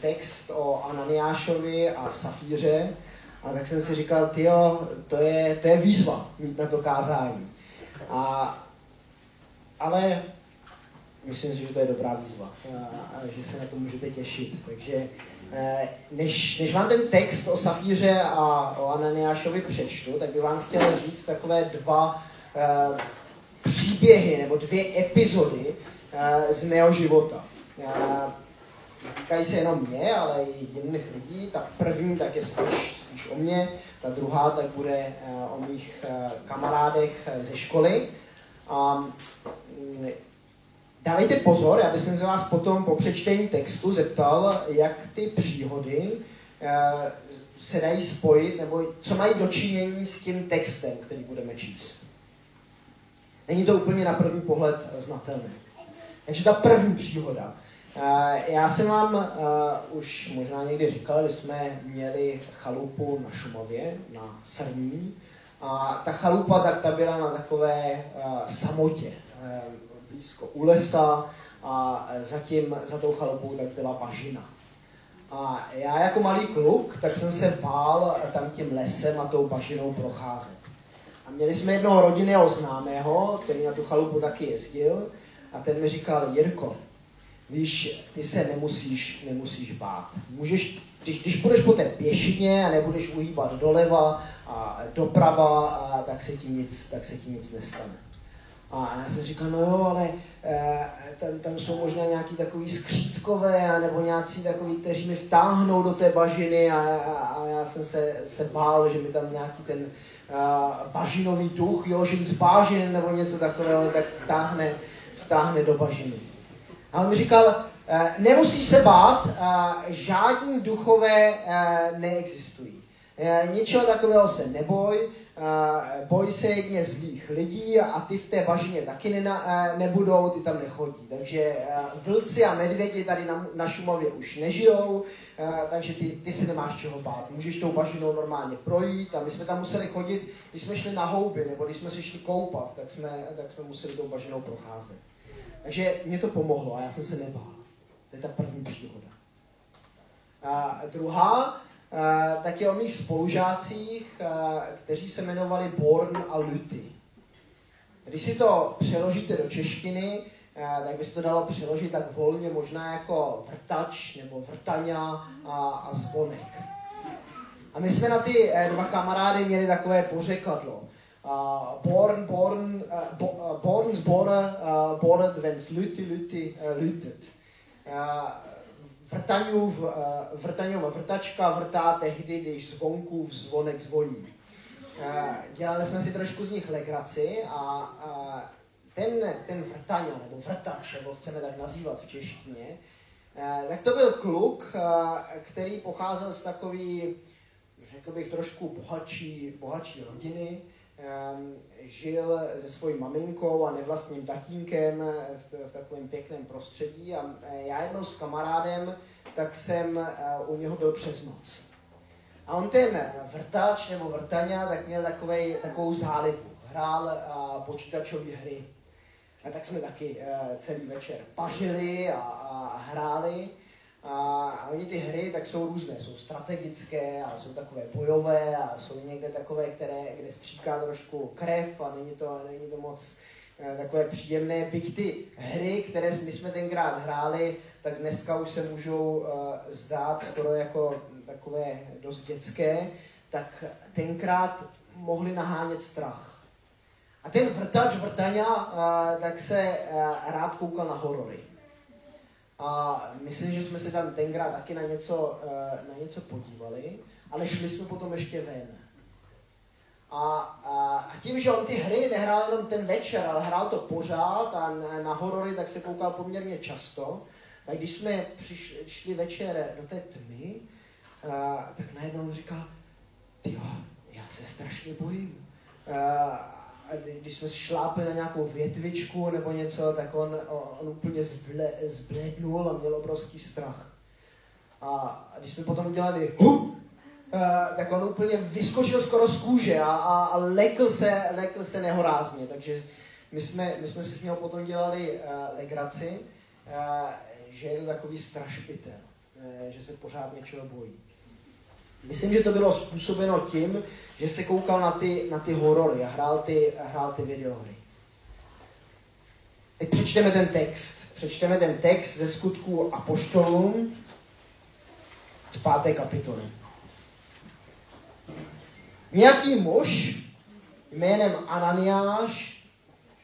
text o Ananiášovi a Safíře a tak jsem si říkal, tyjo, to je, to je výzva mít na to kázání. A, ale myslím si, že to je dobrá výzva a, a že se na to můžete těšit. Takže eh, než, než vám ten text o Safíře a o Ananiášovi přečtu, tak bych vám chtěl říct takové dva uh, příběhy nebo dvě epizody uh, z mého života. Týkají se jenom mě, ale i jiných lidí. Ta první tak je spíš, spíš o mě, ta druhá tak bude uh, o mých uh, kamarádech ze školy. Um, dávejte pozor, já bych se vás potom po přečtení textu zeptal, jak ty příhody se dají spojit, nebo co mají dočinění s tím textem, který budeme číst. Není to úplně na první pohled znatelné. Takže ta první příhoda. Eh, já jsem vám uh, už možná někdy říkal, že jsme měli chalupu na Šumavě, na Srní. A ta chalupa tak ta byla na takové uh, samotě, uh, blízko u lesa a zatím za tou chalupou tak byla bažina. A já jako malý kluk, tak jsem se bál tam tím lesem a tou bažinou procházet. A měli jsme jednoho rodinného známého, který na tu chalupu taky jezdil, a ten mi říkal, Jirko, víš, ty se nemusíš, nemusíš bát. Můžeš, když, když budeš po té pěšině a nebudeš uhýbat doleva a doprava, a tak, se ti nic, tak se ti nic nestane. A já jsem říkal, no jo, ale e, tam, tam jsou možná nějaký takový skřítkové, nebo nějací takový, kteří mi vtáhnou do té bažiny a, a, a já jsem se, se bál, že mi tam nějaký ten a, bažinový duch, jo, že z bážin nebo něco takového, tak vtáhne, vtáhne do bažiny. A on mi říkal, e, nemusíš se bát, e, žádní duchové e, neexistují. Ničeho takového se neboj, boj se jedně zlých lidí a ty v té bažině taky ne, nebudou, ty tam nechodí. Takže vlci a medvědi tady na, na Šumově už nežijou, takže ty, ty se nemáš čeho bát. Můžeš tou bažinou normálně projít a my jsme tam museli chodit, když jsme šli na houby nebo když jsme se šli koupat, tak jsme, tak jsme museli tou bažinou procházet. Takže mě to pomohlo a já jsem se nebál. To je ta první příhoda. A druhá, tak je o mých spolužácích, kteří se jmenovali Born a Luty. Když si to přeložíte do češtiny, tak by se to dalo přeložit tak volně možná jako vrtač nebo vrtaňa a, a zvonek. A my jsme na ty eh, dva kamarády měli takové pořekadlo. Born, born, uh, bo, uh, born zbore, uh, boret, wens luty, uh, lutet. Vrtaňův, vrtaňova vrtačka vrtá tehdy, když zvonku v zvonek zvoní. Dělali jsme si trošku z nich legraci a ten, ten vrtaňa, nebo vrtač, nebo chceme tak nazývat v češtině, uh, tak to byl kluk, uh, který pocházel z takový, řekl bych, trošku bohatší, bohatší rodiny, žil se svojí maminkou a nevlastním tatínkem v, v takovém pěkném prostředí a e, já jednou s kamarádem, tak jsem uh, u něho byl přes noc. A on ten vrtač nebo vrtaňa, tak měl takovej, takovou zálibu. Hrál uh, počítačové hry. A tak jsme taky celý večer pařili a, a hráli. A oni ty hry tak jsou různé, jsou strategické a jsou takové bojové a jsou někde takové, které, kde stříká trošku krev a není to, není to moc eh, takové příjemné. Byť ty hry, které my jsme tenkrát hráli, tak dneska už se můžou uh, zdát skoro jako takové dost dětské, tak tenkrát mohli nahánět strach. A ten vrtač vrtaňa, uh, tak se rád koukal na horory. A myslím, že jsme se tam tenkrát taky na něco, eh, na něco podívali, ale šli jsme potom ještě ven. A, a, a tím, že on ty hry nehrál jenom ten večer, ale hrál to pořád a na, na horory, tak se koukal poměrně často, tak když jsme přišli, šli večer do té tmy, a, tak najednou on říkal, ty já se strašně bojím. A, když jsme šlápli na nějakou větvičku nebo něco, tak on, on úplně zble, zblednul a měl obrovský strach. A když jsme potom udělali hu, eh, tak on úplně vyskočil skoro z kůže a, a, a lekl, se, lekl se nehorázně. Takže my jsme, my jsme si s něho potom dělali uh, legraci, uh, že je to takový strašpitel. eh, že se pořád něčeho bojí. Myslím, že to bylo způsobeno tím, že se koukal na ty, na ty horory a hrál ty, hrál ty videohry. Teď přečteme ten text. Přečteme ten text ze skutků Apoštolům z páté kapitoly. Nějaký muž jménem Ananiáš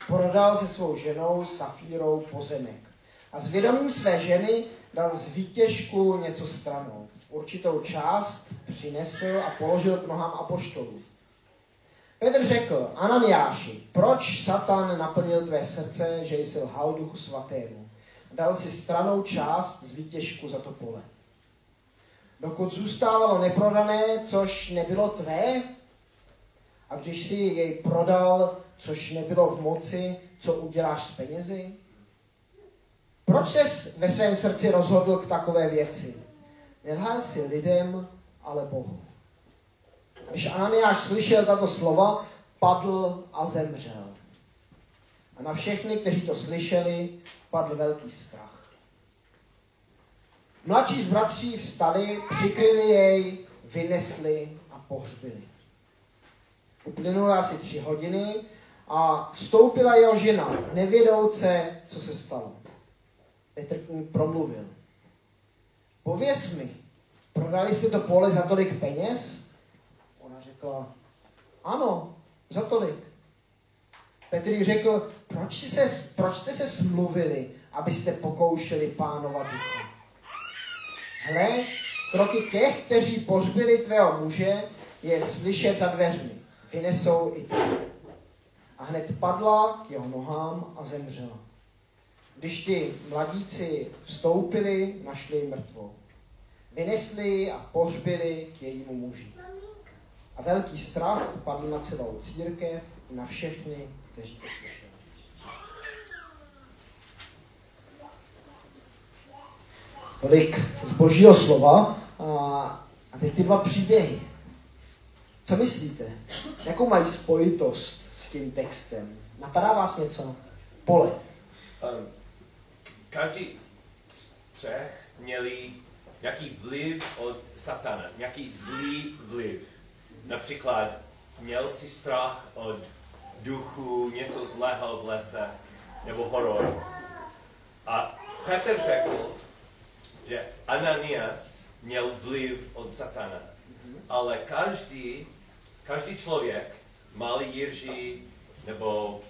prodal se svou ženou Safírou pozemek. A s vědomím své ženy dal z výtěžku něco stranou. Určitou část přinesl a položil k nohám apoštolů. Petr řekl, Ananiáši, proč Satan naplnil tvé srdce, že jsi lhal duchu svatému? Dal si stranou část z výtěžku za to pole. Dokud zůstávalo neprodané, což nebylo tvé, a když si jej prodal, což nebylo v moci, co uděláš s penězi? Proč ses ve svém srdci rozhodl k takové věci? Nelhal si lidem, ale Bohu. Když Ananiáš slyšel tato slova, padl a zemřel. A na všechny, kteří to slyšeli, padl velký strach. Mladší z bratří vstali, přikryli jej, vynesli a pohřbili. Uplynuly asi tři hodiny a vstoupila jeho žena, nevědouce, co se stalo. Petr k ní promluvil. Pověz mi, prodali jste to pole za tolik peněz? Ona řekla, ano, za tolik. Petr jí řekl, proč, se, proč jste se smluvili, abyste pokoušeli pánova ducha? Hle, kroky těch, kteří pořbili tvého muže, je slyšet za dveřmi. Vynesou i ty. A hned padla k jeho nohám a zemřela. Když ti mladíci vstoupili, našli ji mrtvou. Vynesli a pohřbili k jejímu muži. A velký strach padl na celou církev i na všechny, kteří to slyšeli. Tolik z božího slova a, a teď ty dva příběhy. Co myslíte? Jakou mají spojitost s tím textem? Napadá vás něco? Pole. Každý z třech měli nějaký vliv od satana, nějaký zlý vliv. Například měl si strach od duchu, něco zlého v lese, nebo horor. A Petr řekl, že Ananias měl vliv od satana. Ale každý, každý člověk, malý Jiří, nebo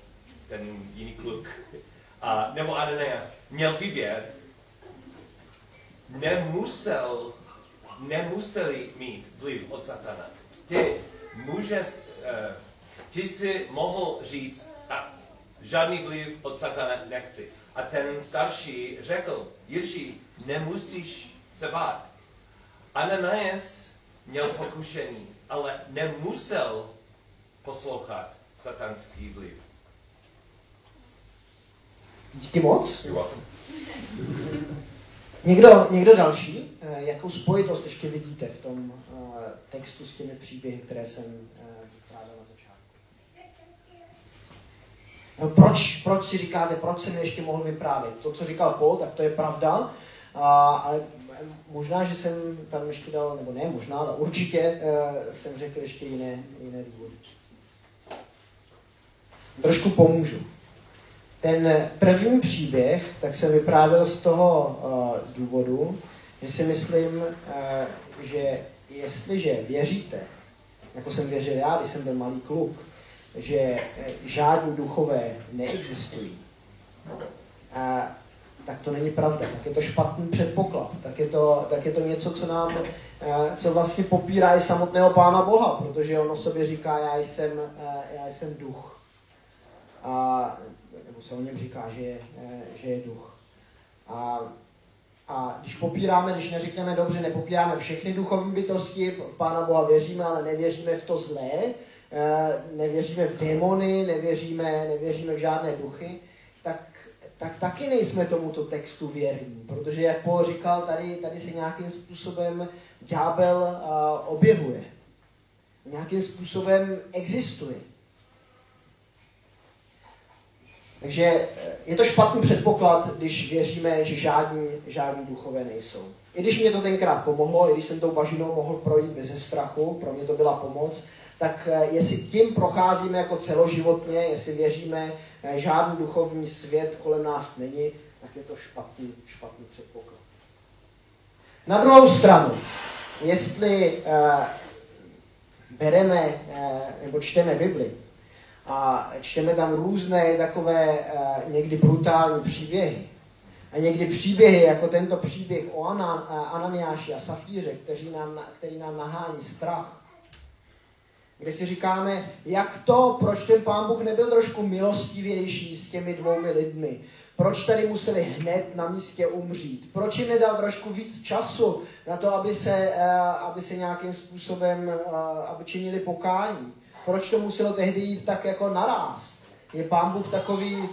ten jiný kluk, a, nebo Ananias, měl výběr, nemusel, nemuseli mít vliv od satana. Ty můžeš, uh, ty si mohl říct, a žádný vliv od satana nechci. A ten starší řekl, Jiří, nemusíš se bát. Ananias měl pokušení, ale nemusel poslouchat satanský vliv. Díky moc. Někdo, někdo další? Eh, jakou spojitost ještě vidíte v tom uh, textu s těmi příběhy, které jsem uh, vyprávěl na začátku? No, proč, proč si říkáte, proč jsem ještě mohl vyprávět? To, co říkal Paul, tak to je pravda, uh, ale možná, že jsem tam ještě dal, nebo ne možná, ale určitě jsem řekl ještě jiné, jiné důvody. Trošku pomůžu. Ten první příběh, tak jsem vyprávěl z toho uh, důvodu, že si myslím, uh, že jestliže věříte, jako jsem věřil já, když jsem byl malý kluk, že žádní duchové neexistují, a, tak to není pravda, tak je to špatný předpoklad, tak je to, tak je to něco, co nám, co vlastně popírá i samotného Pána Boha, protože on o sobě říká, já jsem, já jsem duch. A se o něm říká, že je, eh, že je duch. A, a když popíráme, když neříkneme dobře, nepopíráme všechny duchovní bytosti, v Pána Boha věříme, ale nevěříme v to zlé, eh, nevěříme v démony, nevěříme, nevěříme v žádné duchy, tak, tak taky nejsme tomuto textu věrní. Protože, jak Paul říkal, tady, tady se nějakým způsobem ďábel uh, objevuje. Nějakým způsobem existuje. Takže eh, je to špatný předpoklad, když věříme, že žádní, žádní duchové nejsou. I když mě to tenkrát pomohlo, i když jsem tou bažinou mohl projít bez strachu, pro mě to byla pomoc, tak eh, jestli tím procházíme jako celoživotně, jestli věříme, eh, žádný duchovní svět kolem nás není, tak je to špatný, špatný předpoklad. Na druhou stranu, jestli bereme nebo čteme Bibli a čteme tam různé takové uh, někdy brutální příběhy, a někdy příběhy, jako tento příběh o Anan, Ananiáši a Safíře, který nám, který nám nahání strach, kde si říkáme, jak to, proč ten pán Bůh nebyl trošku milostivější s těmi dvoumi lidmi, proč tady museli hned na místě umřít? Proč jim nedal trošku víc času na to, aby se, eh, aby se nějakým způsobem eh, aby činili pokání? Proč to muselo tehdy jít tak jako naraz? Je pán Bůh takový,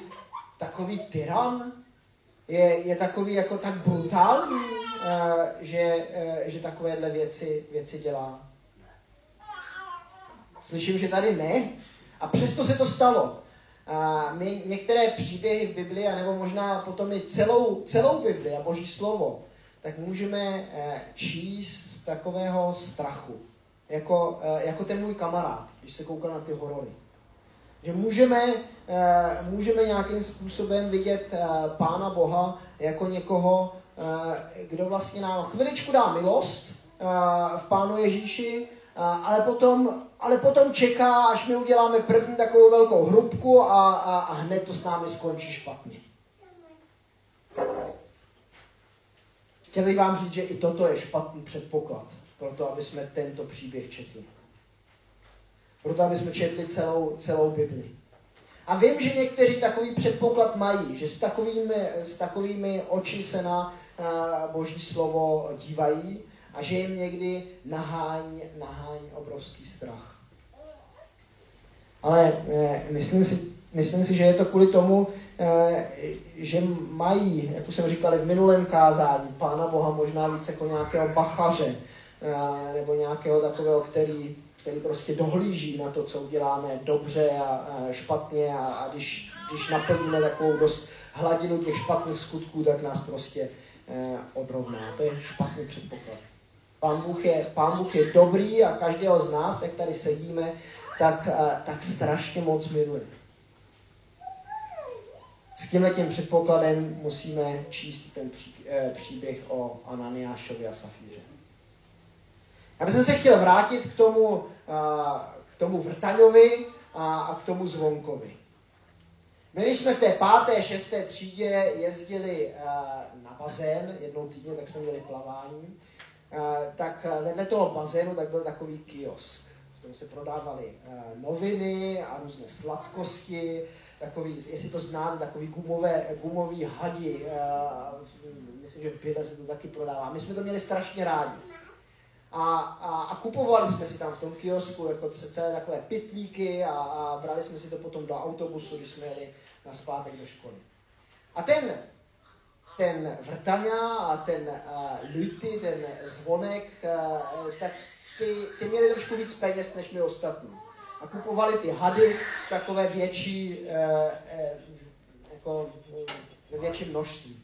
takový tyran? Je, je takový jako tak brutální, eh, že, že takovéhle věci, věci dělá? Slyším, že tady ne. A přesto se to stalo. A my některé příběhy v Biblii, nebo možná potom i celou, celou Bibli a Boží slovo, tak můžeme eh, číst z takového strachu. Jako, eh, jako ten můj kamarád, když se koukal na ty horory. Že můžeme, eh, můžeme nějakým způsobem vidět Pána Boha jako někoho, kdo vlastně nám chviličku dá milost v Pánu Ježíši, ale potom, ale potom čeká, až my uděláme první takovou velkou hrubku a, a, a hned to s námi skončí špatně. Chtěl bych vám říct, že i toto je špatný předpoklad pro to, aby jsme tento příběh četli. Proto, aby jsme četli celou, celou Bibli. A vím, že někteří takový předpoklad mají, že s takovými, s takovými oči se na uh, Boží slovo dívají a že jim někdy nahání, nahání obrovský strach. Ale eh, myslím, si, myslím si, že je to kvůli tomu, eh, že mají, jak už jsem říkal v minulém kázání, Pána Boha možná víc jako nějakého bachaře, nebo nějakého takového, který, který prostě dohlíží na to, co uděláme dobře a, špatně a, a když, když naplníme takovou dost hladinu těch špatných skutků, tak nás prostě eh, odrovná. To je špatný předpoklad. Pán Bůh, je, Pán Bůh je dobrý a každého z nás, jak tady sedíme, tak, eh, tak strašně moc miluje. S tímhle tím předpokladem musíme číst ten pří, eh, příběh o Ananiášovi a Safíře. Já bych se chtěl vrátit k tomu, eh, k tomu Vrtaňovi a, k tomu Zvonkovi. My, když jsme v té páté, šesté třídě jezdili na bazén jednou týdně, tak jsme měli plavání, tak vedle toho bazénu tak byl takový kiosk. V tom se prodávaly noviny a různé sladkosti, takový, jestli to znáte, takový gumové, gumový hadi, myslím, že v se to taky prodává. My jsme to měli strašně rádi. A, a, a kupovali jsme si tam v tom kiosku jako celé takové pitlíky a, a brali jsme si to potom do autobusu, když jsme jeli na zpátek do školy. A ten ten vrtaňa a ten uh, luty, ten zvonek, uh, tak ty, ty měli trošku víc peněz než my ostatní. A kupovali ty hady takové větší, uh, uh, jako ve větším množství.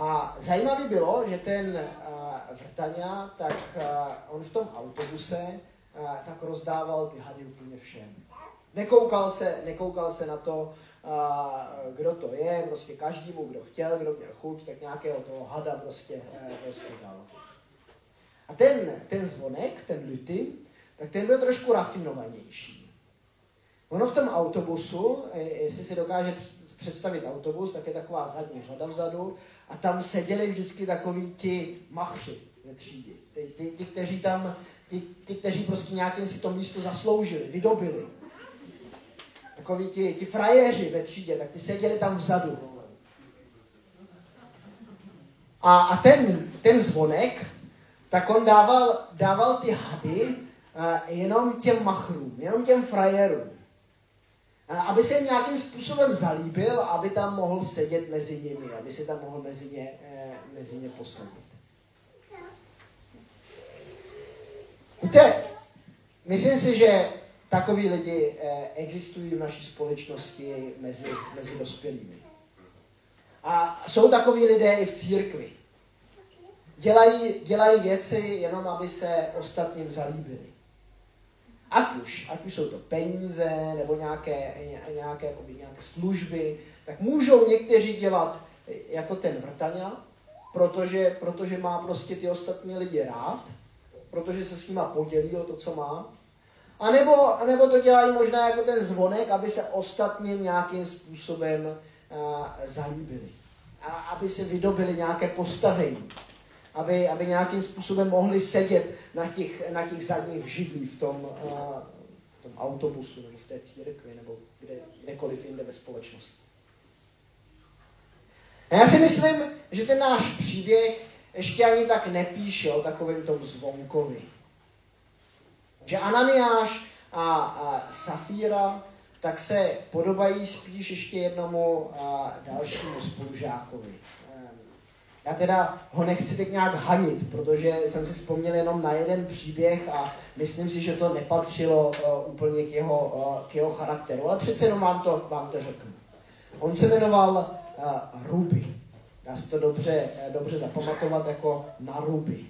A zajímavé bylo, že ten uh, vrtaňa, tak uh, on v tom autobuse uh, tak rozdával ty hady úplně všem. Nekoukal se, nekoukal se na to, kdo to je, prostě každému, kdo chtěl, kdo měl chuť, tak nějakého toho hada prostě, eh, prostě dal. A ten, ten zvonek, ten luty, tak ten byl trošku rafinovanější. Ono v tom autobusu, eh, jestli si dokáže představit autobus, tak je taková zadní řada vzadu a tam seděli vždycky takoví ti machři ze třídy. Ti, ti, ti, kteří tam, ti, ti, kteří prostě nějakým si to místo zasloužili, vydobili takový ti, ti frajeři ve třídě, tak ty seděli tam vzadu. A, a ten, ten zvonek, tak on dával, dával ty hady uh, jenom těm machrům, jenom těm frajerům. Aby se jim nějakým způsobem zalíbil, aby tam mohl sedět mezi nimi, aby se tam mohl mezi ně, uh, mezi ně posadit. Víte, myslím si, že Takoví lidi eh, existují v naší společnosti mezi, mezi dospělými. A jsou takoví lidé i v církvi. dělají, dělají věci jenom, aby se ostatním zalíbili. Ať už, ať už jsou to peníze nebo nějaké, nějaké, jakoby, nějaké služby, tak můžou někteří dělat jako ten vrtaňa, protože, protože má prostě ty ostatní lidi rád, protože se s nima podělí o to, co má. A nebo, a nebo to dělají možná jako ten zvonek, aby se ostatním nějakým způsobem uh, zalíbili. A aby se vydobili nějaké postavení. Aby, aby nějakým způsobem mohli sedět na těch, na těch zadních židlích v tom, uh, v tom autobusu nebo v té církvi nebo kde, kdekoliv jinde ve společnosti. A já si myslím, že ten náš příběh ještě ani tak nepíše o takovém tom zvonkovi. Že Ananiáš a, a Safíra tak se podobají spíš ještě jednomu a, dalšímu spolužákovi. Já teda ho nechci teď nějak hanit, protože jsem si vzpomněl jenom na jeden příběh a myslím si, že to nepatřilo uh, úplně k jeho, uh, k jeho charakteru, ale přece jenom vám to, vám to řeknu. On se jmenoval uh, Ruby. Dá se to dobře, dobře zapamatovat jako na Ruby.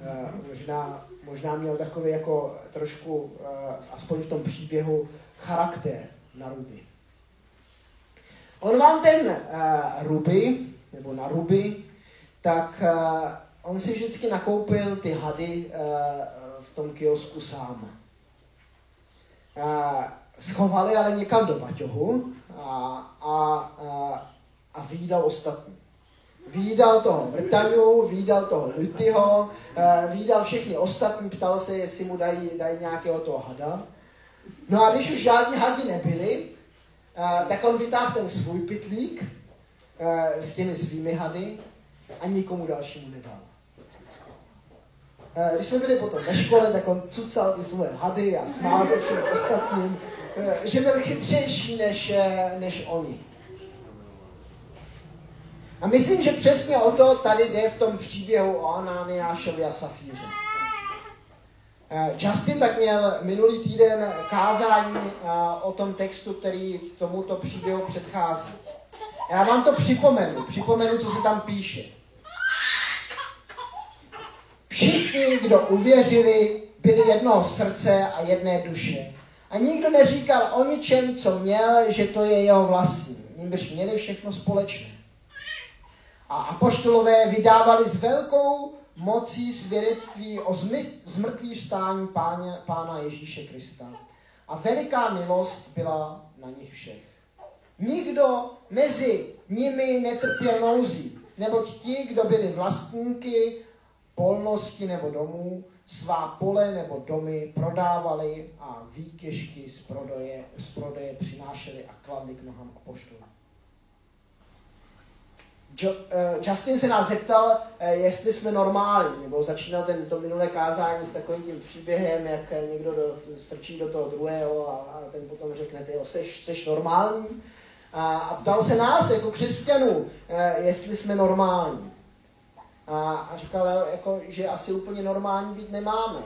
Uh, možná, možná měl takový jako trošku, uh, aspoň v tom příběhu, charakter na Ruby. On vám ten uh, Ruby, nebo na Ruby, tak uh, on si vždycky nakoupil ty hady uh, v tom kiosku sám. Uh, schovali ale někam do baťohu a, a, a, a výdal ostatní. Výdal toho Vrtaňu, výdal toho Lutyho, výdal všechny ostatní, ptal se, jestli mu dají, dají nějakého toho hada. No a když už žádní hadi nebyli, tak on vytáhl ten svůj pytlík uh, s těmi svými hady a nikomu dalšímu nedal. Uh, když jsme byli potom ve škole, tak on cucal ty svoje hady a smál se všem ostatním, uh, že byl chytřejší než, než oni. A myslím, že přesně o to tady jde v tom příběhu o Ananiášovi a Safíře. Eh, Justin tak měl minulý týden kázání eh, o tom textu, který tomuto příběhu předchází. Já vám to připomenu, připomenu, co se tam píše. Všichni, kdo uvěřili, byli jednoho srdce a jedné duše. A nikdo neříkal o ničem, co měl, že to je jeho vlastní. Nýbrž měli všechno společné. A apoštolové vydávali s velkou mocí svědectví o zmrtvý vstání páně, Pána Ježíše Krista. A veliká milost byla na nich všech. Nikdo mezi nimi netrpěl nouzí, neboť ti, kdo byli vlastníky polnosti nebo domů, svá pole nebo domy prodávali a výtěžky z prodeje, z prodeje přinášeli a kladli k nohám apoštolů. Uh, Justin se nás zeptal, uh, jestli jsme normální, nebo začínal ten, to minulé kázání s takovým tím příběhem, jak někdo do, strčí do toho druhého a, a ten potom řekne, ty jo, seš, seš normální. A, a ptal se nás jako křesťanů, jestli jsme normální. A, a říkal, jako, že asi úplně normální být nemáme.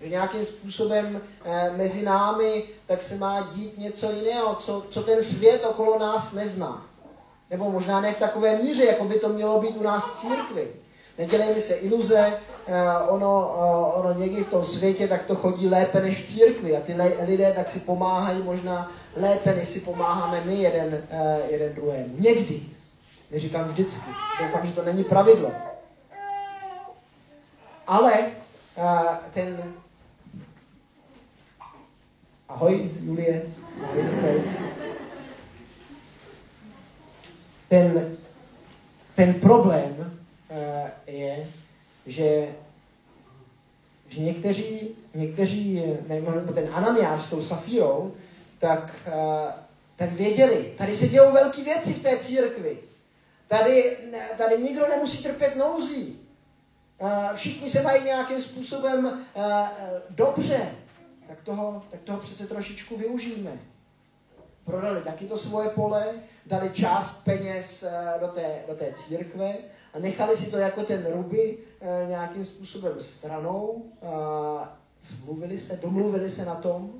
Že nějakým způsobem eh, mezi námi tak se má dít něco jiného, co, co ten svět okolo nás nezná. Nebo možná ne v takové míře, jako by to mělo být u nás v církvi. Nedělejme se iluze, uh, ono, uh, ono někdy v tom světě tak to chodí lépe než v církvi a ty lidé tak si pomáhají možná lépe, než si pomáháme my jeden, uh, jeden druhému. Někdy. Neříkám vždycky. Doufám, že to není pravidlo. Ale uh, ten... Ahoj, Julie. Ahoj, ten, ten problém uh, je, že, že někteří, někteří nebo ten Ananiáš s tou Safírou, tak, uh, tak věděli, tady se dějou velké věci v té církvi. Tady, tady nikdo nemusí trpět nouzí. Uh, všichni se mají nějakým způsobem uh, dobře. Tak toho, tak toho přece trošičku využijeme. Prodali taky to svoje pole, dali část peněz eh, do té, do té církve a nechali si to jako ten ruby eh, nějakým způsobem stranou, zmluvili se, domluvili se na tom,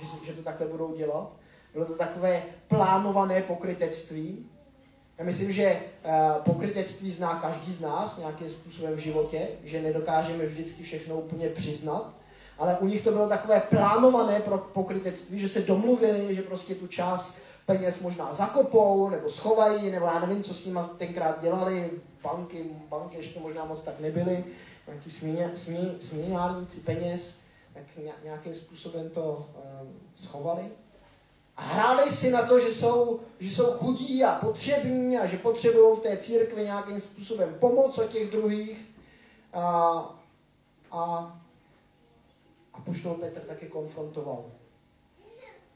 že, že to takhle budou dělat. Bylo to takové plánované pokrytectví. Já myslím, že uh, pokrytectví zná každý z nás nějakým způsobem v životě, že nedokážeme vždycky všechno úplně přiznat, ale u nich to bylo takové plánované pro pokrytectví, že se domluvili, že prostě tu část peněz možná zakopou, nebo schovají, nebo já nevím, co s nimi tenkrát dělali, banky, banky ještě možná moc tak nebyly, nějaký směnárníci peněz, tak nějakým způsobem to um, schovali. A hráli si na to, že jsou, že jsou chudí a potřební a že potřebují v té církvi nějakým způsobem pomoc od těch druhých. A, a, a poštol Petr taky konfrontoval.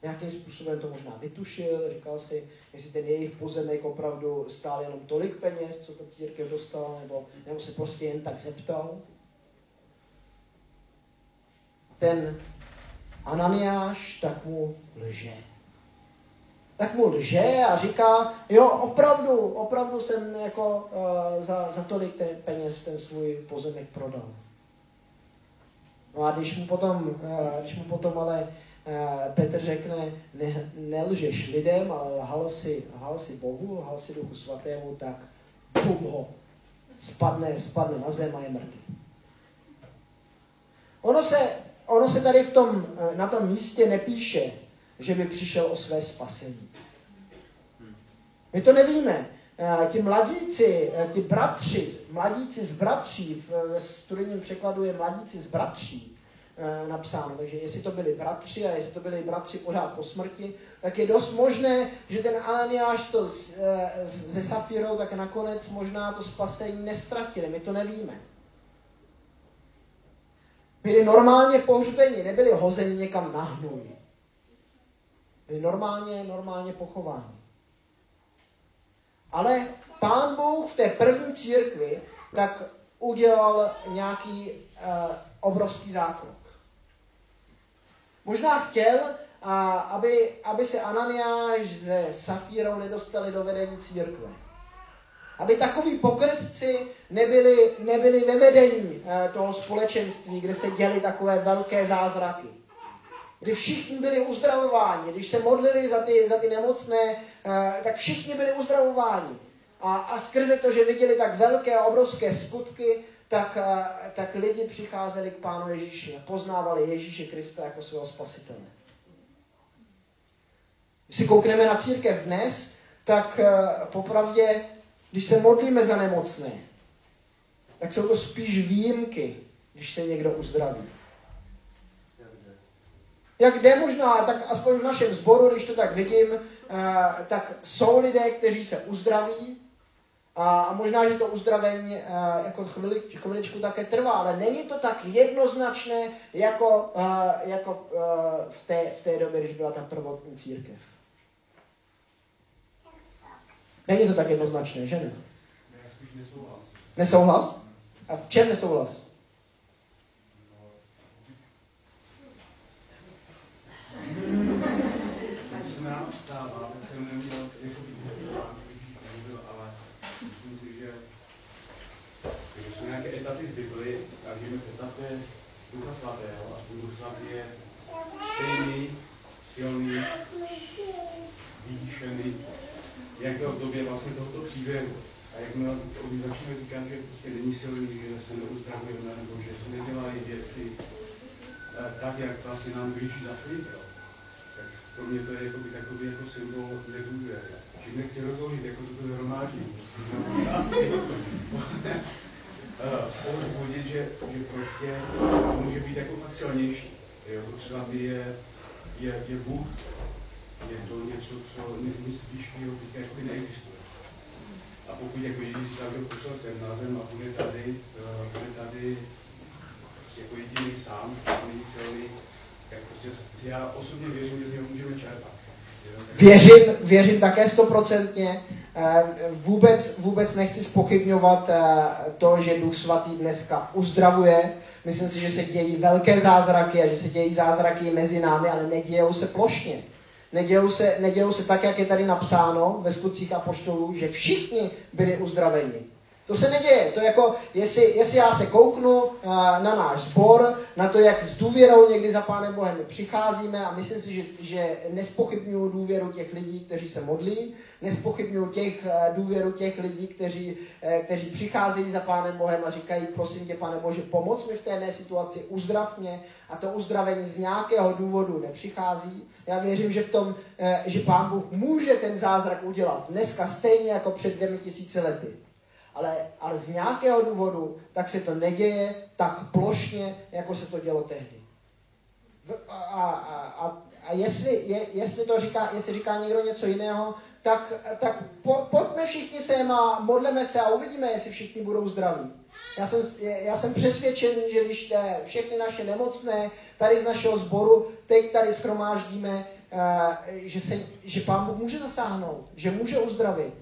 Nějakým způsobem to možná vytušil, říkal si, jestli ten jejich pozemek opravdu stál jenom tolik peněz, co ta církev dostala, nebo, nebo se prostě jen tak zeptal. Ten Ananiáš tak mu lže tak mu lže a říká, jo, opravdu, opravdu jsem jako uh, za, za tolik ten peněz ten svůj pozemek prodal. No a když mu potom, uh, když mu potom ale uh, Petr řekne, ne, nelžeš lidem, ale lhal si, lhal si Bohu, lhal si Duchu Svatému, tak bum ho, spadne, spadne na zem a je mrtvý. Ono se, ono se tady v tom, na tom místě nepíše, že by přišel o své spasení. My to nevíme. Eh, ti mladíci, eh, ti bratři, mladíci z bratří, v studijním překladu je mladíci z bratří eh, napsáno. Takže jestli to byli bratři a jestli to byli bratři pořád po smrti, tak je dost možné, že ten Ananiáš to ze Safírou tak nakonec možná to spasení nestratili. My to nevíme. Byli normálně pohřbeni, nebyli hozeni někam na hnůj. Normálně, normálně pochováni. Ale pán Bůh v té první církvi tak udělal nějaký uh, obrovský zákrok. Možná chtěl, uh, aby, aby se Ananiáš se Safírou nedostali do vedení církve. Aby takoví pokrytci nebyli, nebyli ve vedení uh, toho společenství, kde se děly takové velké zázraky kdy všichni byli uzdravováni, když se modlili za ty, za ty nemocné, eh, tak všichni byli uzdravováni. A, a skrze to, že viděli tak velké a obrovské skutky, tak, eh, tak lidi přicházeli k Pánu Ježíši a poznávali Ježíše Krista jako svého spasitele. Když si koukneme na církev dnes, tak eh, popravdě, když se modlíme za nemocné, tak jsou to spíš výjimky, když se někdo uzdraví. Jak jde možná, tak aspoň v našem sboru, když to tak vidím, eh, tak jsou lidé, kteří se uzdraví a možná, že to uzdravení eh, jako chviličku také trvá, ale není to tak jednoznačné jako, eh, jako v, té, v té době, když byla ta prvotní církev. Není to tak jednoznačné, že ne? Nesouhlas. Nesouhlas? A v čem nesouhlas? Ducha Svatého a Duch Svatý je stejný, silný, vyvýšený, jak byl v době vlastně tohoto příběhu. A jak my začneme říkat, že prostě není silný, že se neuzdravujeme, nebo že se nedělají věci eh, tak, jak vlastně nám Ježíš zaslíbil, tak pro mě to je jako by takový jako symbol nedůvěry. Čím nechci rozložit jako toto hromáždění. povzbudit, že, že prostě může být jako fakt silnější. Jo, třeba je, je, je Bůh, je to něco, co teďka jako neexistuje. A pokud jako Ježíš že pošel sem na zem a bude tady, uh, bude tady jako jediný sám, není silný, prostě já osobně věřím, že z něho můžeme čerpat. Věřím, věřím také stoprocentně. Eh, vůbec, vůbec nechci spochybňovat eh, to, že Duch Svatý dneska uzdravuje. Myslím si, že se dějí velké zázraky a že se dějí zázraky mezi námi, ale nedějou se plošně. Nedějou se, nedějou se tak, jak je tady napsáno ve skutcích a poštolů, že všichni byli uzdraveni. To se neděje. To je jako, jestli, jestli já se kouknu uh, na náš sbor, na to, jak s důvěrou někdy za Pánem Bohem přicházíme a myslím si, že, že nespochybnuju důvěru těch lidí, kteří se modlí, nespochybnuju těch, uh, důvěru těch lidí, kteří, uh, kteří přicházejí za Pánem Bohem a říkají, prosím tě, Pane Bože, pomoc mi v té situaci, uzdrav mě a to uzdravení z nějakého důvodu nepřichází. Já věřím, že v tom, že Pán Bůh může ten zázrak udělat dneska stejně jako před dvěmi tisíci lety ale, ale z nějakého důvodu tak se to neděje tak plošně, jako se to dělo tehdy. A, a, a, a jestli, je, jestli, to říká, jestli říká někdo něco jiného, tak, tak po, pojďme všichni sem a modleme se a uvidíme, jestli všichni budou zdraví. Já jsem, já jsem přesvědčen, že když te, všechny naše nemocné tady z našeho sboru teď tady schromáždíme, uh, že, se, že Pán Bůh může zasáhnout, že může uzdravit.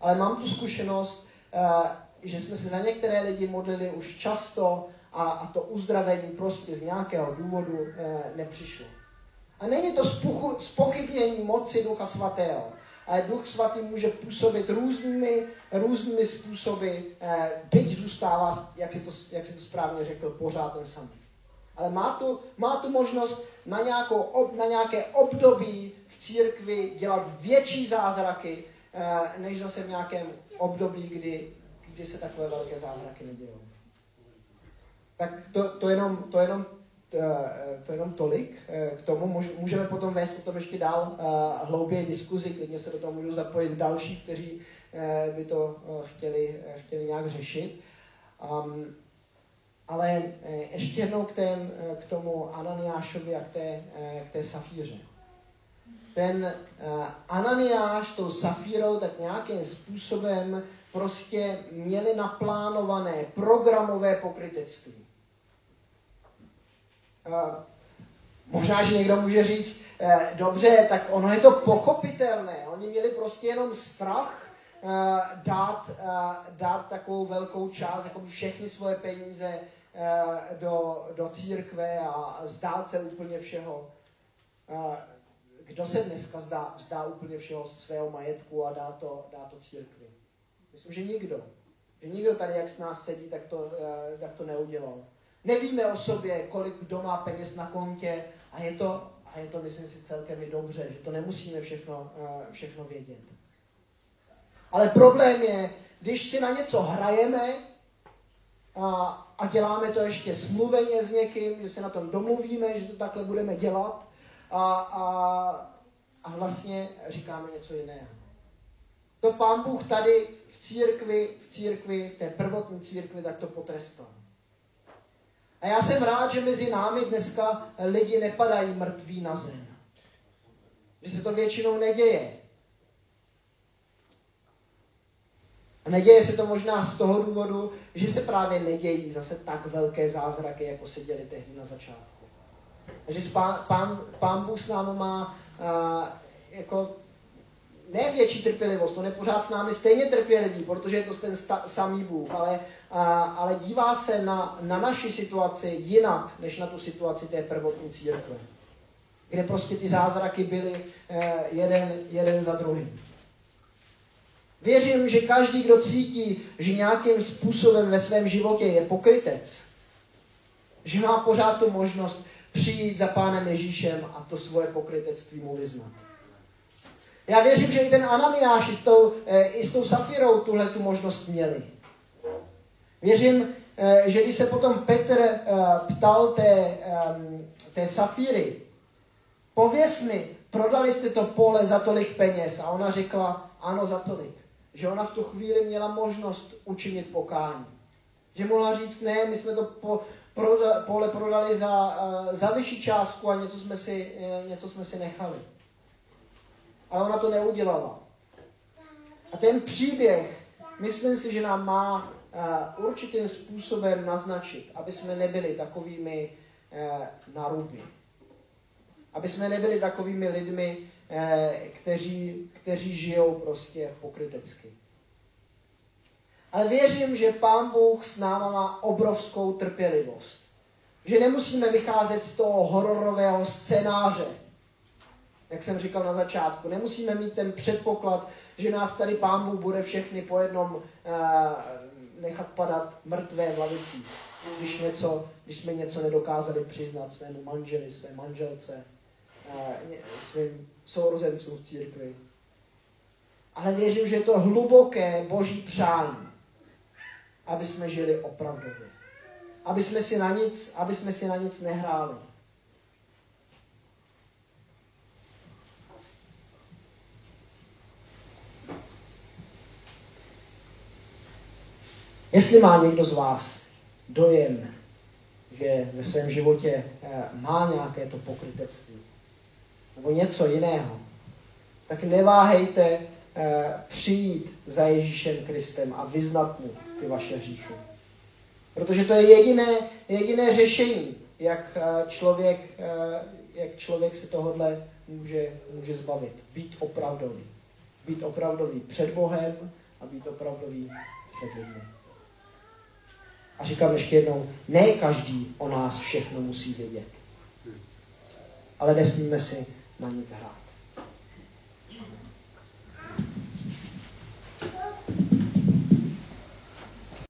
Ale mám tu zkušenost, Eh, že jsme se za některé lidi modlili už často a, a to uzdravení prostě z nějakého důvodu eh, nepřišlo. A není to spochybnění moci Ducha Svatého. Duch Svatý může působit různými, různými způsoby, eh, byť zůstává, jak si, to, jak si to správně řekl, pořád ten samý. Ale má tu, má tu možnost na, nějakou, na nějaké období v církvi dělat větší zázraky, než zase v nějakém období, kdy, kdy se takové velké zázraky nedějou. Tak to, to jenom, to jenom to, to jenom tolik eh, k tomu. Můžeme potom vést o tom ještě dál hlouběji diskuzi, klidně se do toho můžu zapojit další, kteří by to chtěli, chtěli nějak řešit. Um, ale ještě jednou k, tém, k tomu Ananiášovi a k té, k té Safíře ten uh, Ananiáš tou Safírou tak nějakým způsobem prostě měli naplánované programové pokrytectví. Uh, možná, že někdo může říct, uh, dobře, tak ono je to pochopitelné. Oni měli prostě jenom strach dát, dát takovou velkou část, jako všechny svoje peníze do, do církve a zdát se úplně všeho. Kdo se dneska zdá, vzdá úplně všeho svého majetku a dá to, dá to církvi? Myslím, že nikdo. Že nikdo tady, jak s nás sedí, tak to, eh, tak to neudělal. Nevíme o sobě, kolik kdo má peněz na kontě a je to, a je to myslím si, celkem i dobře, že to nemusíme všechno, eh, všechno vědět. Ale problém je, když si na něco hrajeme a, a děláme to ještě smluveně s někým, že se na tom domluvíme, že to takhle budeme dělat, a, a, a vlastně říkáme něco jiného. To pán Bůh tady v církvi, v církvi, v té prvotní církvi, tak to potrestal. A já jsem rád, že mezi námi dneska lidi nepadají mrtví na zem. Že se to většinou neděje. A neděje se to možná z toho důvodu, že se právě nedějí zase tak velké zázraky, jako se děli tehdy na začátku. Takže pán, pán, pán Bůh s námi má uh, jako ne větší trpělivost, on je pořád s námi stejně trpělivý, protože je to ten sta, samý Bůh, ale, uh, ale dívá se na, na naši situaci jinak, než na tu situaci té prvotní církve. Kde prostě ty zázraky byly uh, jeden, jeden za druhým. Věřím, že každý, kdo cítí, že nějakým způsobem ve svém životě je pokrytec, že má pořád tu možnost přijít za pánem Ježíšem a to svoje pokrytectví mu vyznat. Já věřím, že i ten Ananiáš i, tou, eh, i s tou Safirou tuhle tu možnost měli. Věřím, eh, že když se potom Petr eh, ptal té, té Safíry, pověs mi, prodali jste to pole za tolik peněz? A ona řekla, ano, za tolik. Že ona v tu chvíli měla možnost učinit pokání. Že mohla říct, ne, my jsme to po, proda, pole prodali za, uh, za vyšší částku a něco jsme, si, uh, něco jsme si nechali. Ale ona to neudělala. A ten příběh, myslím si, že nám má uh, určitým způsobem naznačit, aby jsme nebyli takovými naruby. Aby jsme nebyli takovými lidmi, kteří, kteří žijou prostě pokrytecky. Ale věřím, že Pán Bůh s náma má obrovskou trpělivost. Že nemusíme vycházet z toho hororového scénáře, jak jsem říkal na začátku. Nemusíme mít ten předpoklad, že nás tady Pán Bůh bude všechny po jednom uh, nechat padat mrtvé v lavicích, když, něco, když jsme něco nedokázali přiznat svému manželi, své manželce, eh, svým sourozencům v církvi. Ale věřím, že je to hluboké boží přání, aby jsme žili opravdově. Aby jsme si na nic, aby jsme si na nic nehráli. Jestli má někdo z vás dojem, že ve svém životě eh, má nějaké to pokrytectví nebo něco jiného, tak neváhejte eh, přijít za Ježíšem Kristem a vyznat mu ty vaše hříchy. Protože to je jediné, jediné řešení, jak eh, člověk, jak člověk se tohodle může, může zbavit. Být opravdový. Být opravdový před Bohem a být opravdový před lidmi. A říkám ještě jednou, ne každý o nás všechno musí vědět. Ale nesmíme si na nic hrát.